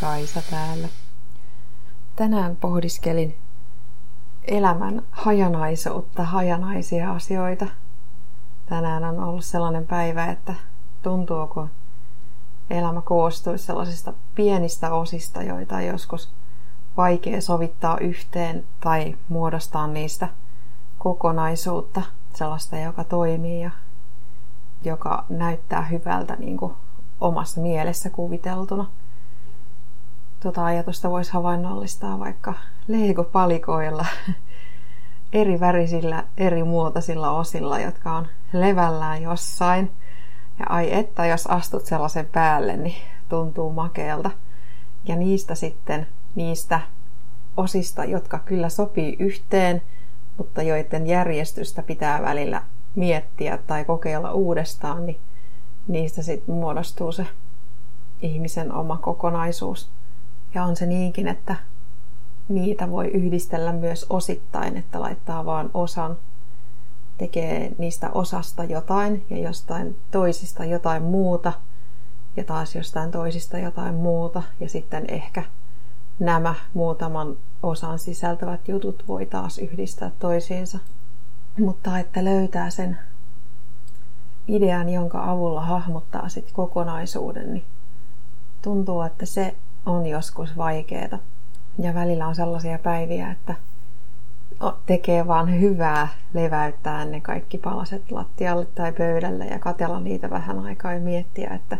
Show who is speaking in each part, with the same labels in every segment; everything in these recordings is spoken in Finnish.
Speaker 1: Kaisa täällä. Tänään pohdiskelin elämän hajanaisuutta, hajanaisia asioita. Tänään on ollut sellainen päivä, että tuntuuko elämä koostuisi sellaisista pienistä osista, joita on joskus vaikea sovittaa yhteen tai muodostaa niistä kokonaisuutta, sellaista, joka toimii ja joka näyttää hyvältä niin kuin omassa mielessä kuviteltuna. Tuota ajatusta voisi havainnollistaa vaikka Lego-palikoilla eri värisillä, eri muotoisilla osilla, jotka on levällään jossain. Ja ai että, jos astut sellaisen päälle, niin tuntuu makealta. Ja niistä sitten, niistä osista, jotka kyllä sopii yhteen, mutta joiden järjestystä pitää välillä miettiä tai kokeilla uudestaan, niin niistä sitten muodostuu se ihmisen oma kokonaisuus. Ja on se niinkin, että niitä voi yhdistellä myös osittain, että laittaa vaan osan, tekee niistä osasta jotain ja jostain toisista jotain muuta ja taas jostain toisista jotain muuta ja sitten ehkä nämä muutaman osan sisältävät jutut voi taas yhdistää toisiinsa. Mutta että löytää sen idean, jonka avulla hahmottaa sit kokonaisuuden, niin tuntuu, että se on joskus vaikeaa. Ja välillä on sellaisia päiviä, että tekee vaan hyvää leväyttää ne kaikki palaset lattialle tai pöydälle ja katella niitä vähän aikaa ja miettiä, että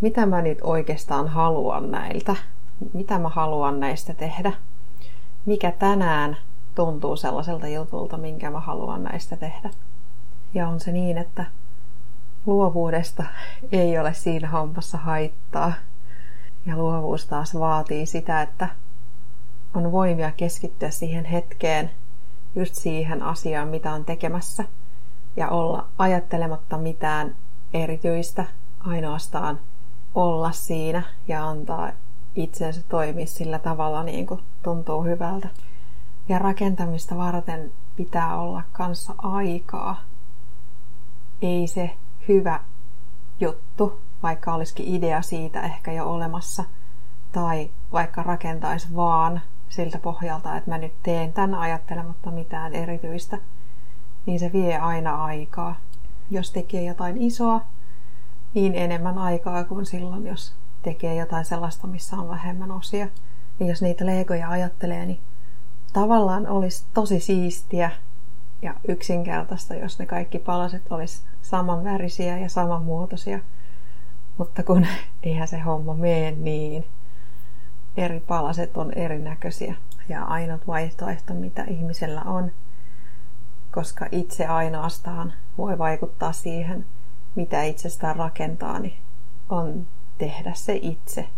Speaker 1: mitä mä nyt oikeastaan haluan näiltä, mitä mä haluan näistä tehdä, mikä tänään tuntuu sellaiselta jutulta, minkä mä haluan näistä tehdä. Ja on se niin, että luovuudesta ei ole siinä hommassa haittaa. Ja luovuus taas vaatii sitä, että on voimia keskittyä siihen hetkeen, just siihen asiaan, mitä on tekemässä, ja olla ajattelematta mitään erityistä, ainoastaan olla siinä ja antaa itsensä toimia sillä tavalla niin kuin tuntuu hyvältä. Ja rakentamista varten pitää olla kanssa aikaa. Ei se hyvä juttu, vaikka olisikin idea siitä ehkä jo olemassa, tai vaikka rakentaisi vaan siltä pohjalta, että mä nyt teen tämän ajattelematta mitään erityistä, niin se vie aina aikaa. Jos tekee jotain isoa, niin enemmän aikaa kuin silloin, jos tekee jotain sellaista, missä on vähemmän osia. Ja jos niitä legoja ajattelee, niin tavallaan olisi tosi siistiä ja yksinkertaista, jos ne kaikki palaset olisi samanvärisiä ja samanmuotoisia. Mutta kun eihän se homma mene niin. Eri palaset on erinäköisiä ja ainut vaihtoehto, mitä ihmisellä on, koska itse ainoastaan voi vaikuttaa siihen, mitä itsestään rakentaa, niin on tehdä se itse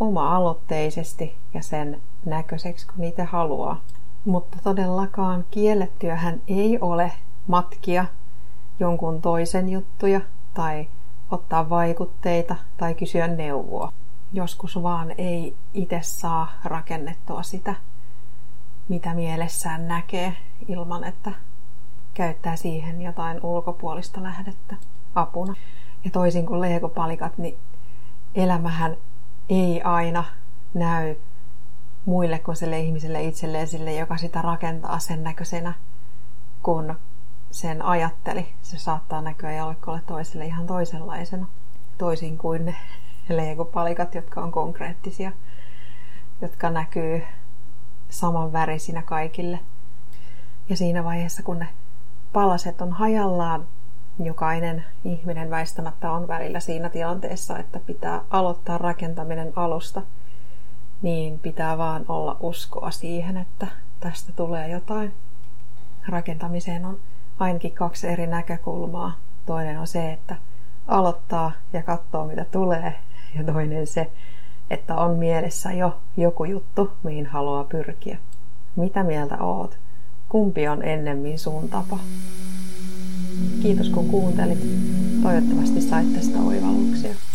Speaker 1: oma-aloitteisesti ja sen näköiseksi, kun niitä haluaa. Mutta todellakaan kiellettyähän ei ole matkia jonkun toisen juttuja tai ottaa vaikutteita tai kysyä neuvoa. Joskus vaan ei itse saa rakennettua sitä, mitä mielessään näkee, ilman että käyttää siihen jotain ulkopuolista lähdettä apuna. Ja toisin kuin legopalikat, niin elämähän ei aina näy muille kuin sille ihmiselle itselleen sille, joka sitä rakentaa sen näköisenä, kun sen ajatteli. Se saattaa näkyä jollekulle toiselle ihan toisenlaisena, toisin kuin ne Lego-palikat, jotka on konkreettisia, jotka näkyy saman värisinä kaikille. Ja siinä vaiheessa, kun ne palaset on hajallaan, jokainen ihminen väistämättä on välillä siinä tilanteessa, että pitää aloittaa rakentaminen alusta, niin pitää vaan olla uskoa siihen, että tästä tulee jotain. Rakentamiseen on ainakin kaksi eri näkökulmaa. Toinen on se, että aloittaa ja katsoo mitä tulee. Ja toinen se, että on mielessä jo joku juttu, mihin haluaa pyrkiä. Mitä mieltä oot? Kumpi on ennemmin sun tapa? Kiitos kun kuuntelit. Toivottavasti sait tästä oivalluksia.